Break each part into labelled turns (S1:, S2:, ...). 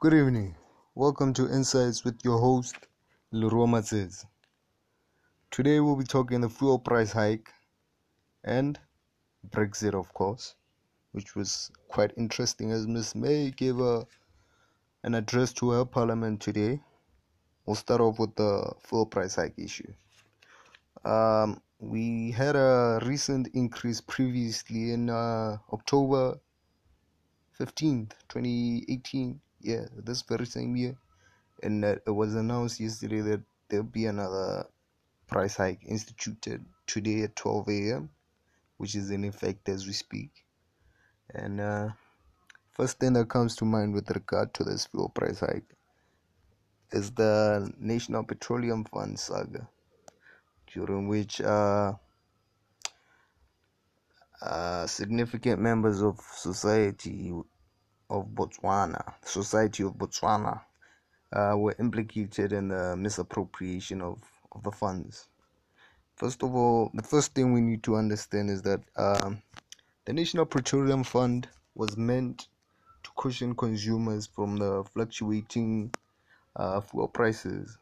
S1: Good evening. Welcome to Insights with your host, Leroy Matzes. Today we'll be talking the fuel price hike and Brexit, of course, which was quite interesting as Miss May gave a, an address to her parliament today. We'll start off with the fuel price hike issue. Um, we had a recent increase previously in uh, October 15th, 2018 yeah, this very same year, and it was announced yesterday that there'll be another price hike instituted today at 12 a.m., which is in effect as we speak. And uh, first thing that comes to mind with regard to this fuel price hike is the National Petroleum Fund saga, during which uh, uh, significant members of society of Botswana, Society of Botswana, uh, were implicated in the misappropriation of, of the funds. First of all, the first thing we need to understand is that um, the National Petroleum Fund was meant to cushion consumers from the fluctuating uh, fuel prices.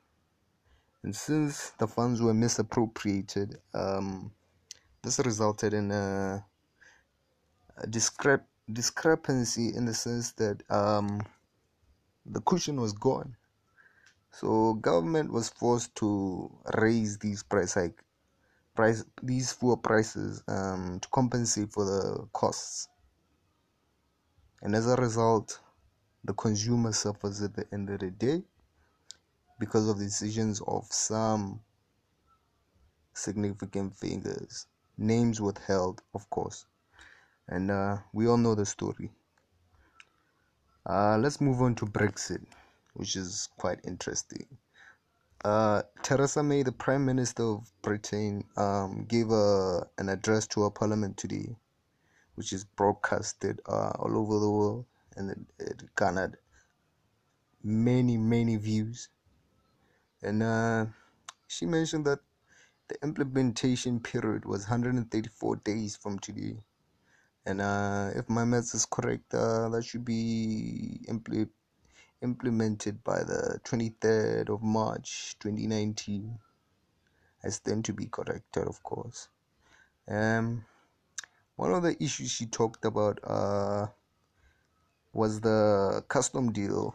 S1: And since the funds were misappropriated, um, this resulted in a, a discrepancy in the sense that um, the cushion was gone. So government was forced to raise these price hike price these fuel prices um, to compensate for the costs. And as a result, the consumer suffers at the end of the day because of the decisions of some significant figures, names withheld, of course and uh, we all know the story. Uh, let's move on to Brexit, which is quite interesting. Uh, Theresa May, the Prime Minister of Britain, um, gave a, an address to our Parliament today, which is broadcasted uh, all over the world, and it, it garnered many, many views. And uh, she mentioned that the implementation period was 134 days from today and uh, if my maths is correct, uh, that should be impl- implemented by the 23rd of March 2019. I stand to be corrected, of course. Um, one of the issues she talked about uh, was the custom deal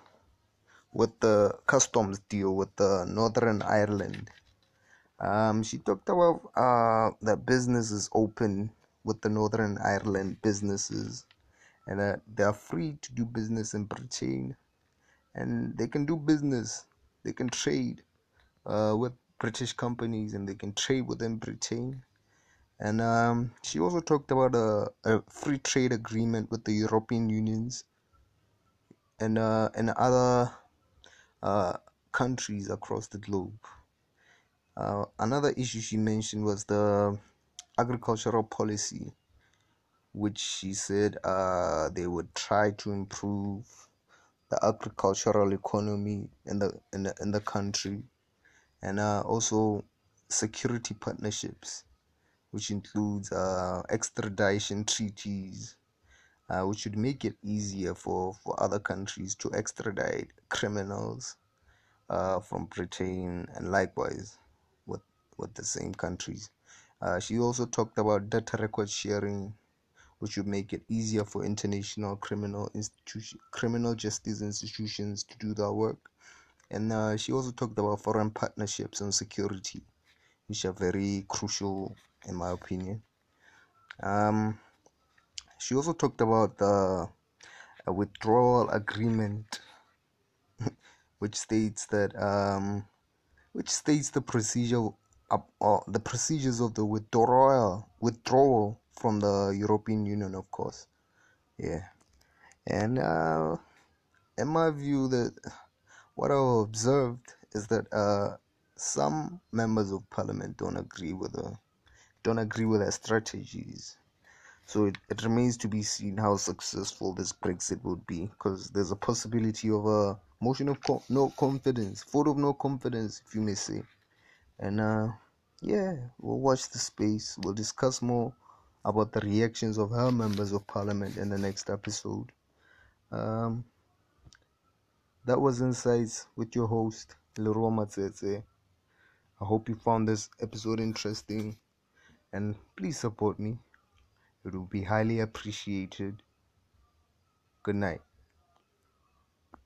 S1: with the customs deal with the Northern Ireland. Um, she talked about uh, that business is open with the Northern Ireland businesses, and uh, they are free to do business in Britain, and they can do business, they can trade uh, with British companies, and they can trade within Britain. And um, she also talked about a, a, free trade agreement with the European Unions and uh, and other uh, countries across the globe. Uh, another issue she mentioned was the agricultural policy, which she said uh, they would try to improve the agricultural economy in the in the, in the country, and uh, also security partnerships, which includes uh, extradition treaties, uh, which would make it easier for, for other countries to extradite criminals uh, from Britain and likewise with with the same countries. Uh, she also talked about data record sharing, which would make it easier for international criminal institution, criminal justice institutions to do their work. And uh, she also talked about foreign partnerships and security, which are very crucial in my opinion. Um, she also talked about the withdrawal agreement, which states that um, which states the procedure uh, the procedures of the withdrawal withdrawal from the European Union, of course. Yeah, and uh, in my view, that what I've observed is that uh, some members of parliament don't agree with the don't agree with their strategies. So it, it remains to be seen how successful this Brexit would be, because there's a possibility of a motion of co- no confidence, vote of no confidence, if you may say, and uh, yeah, we'll watch the space. We'll discuss more about the reactions of her members of parliament in the next episode. Um, that was Insights with your host, Leroy Matsetse. I hope you found this episode interesting and please support me. It will be highly appreciated. Good night.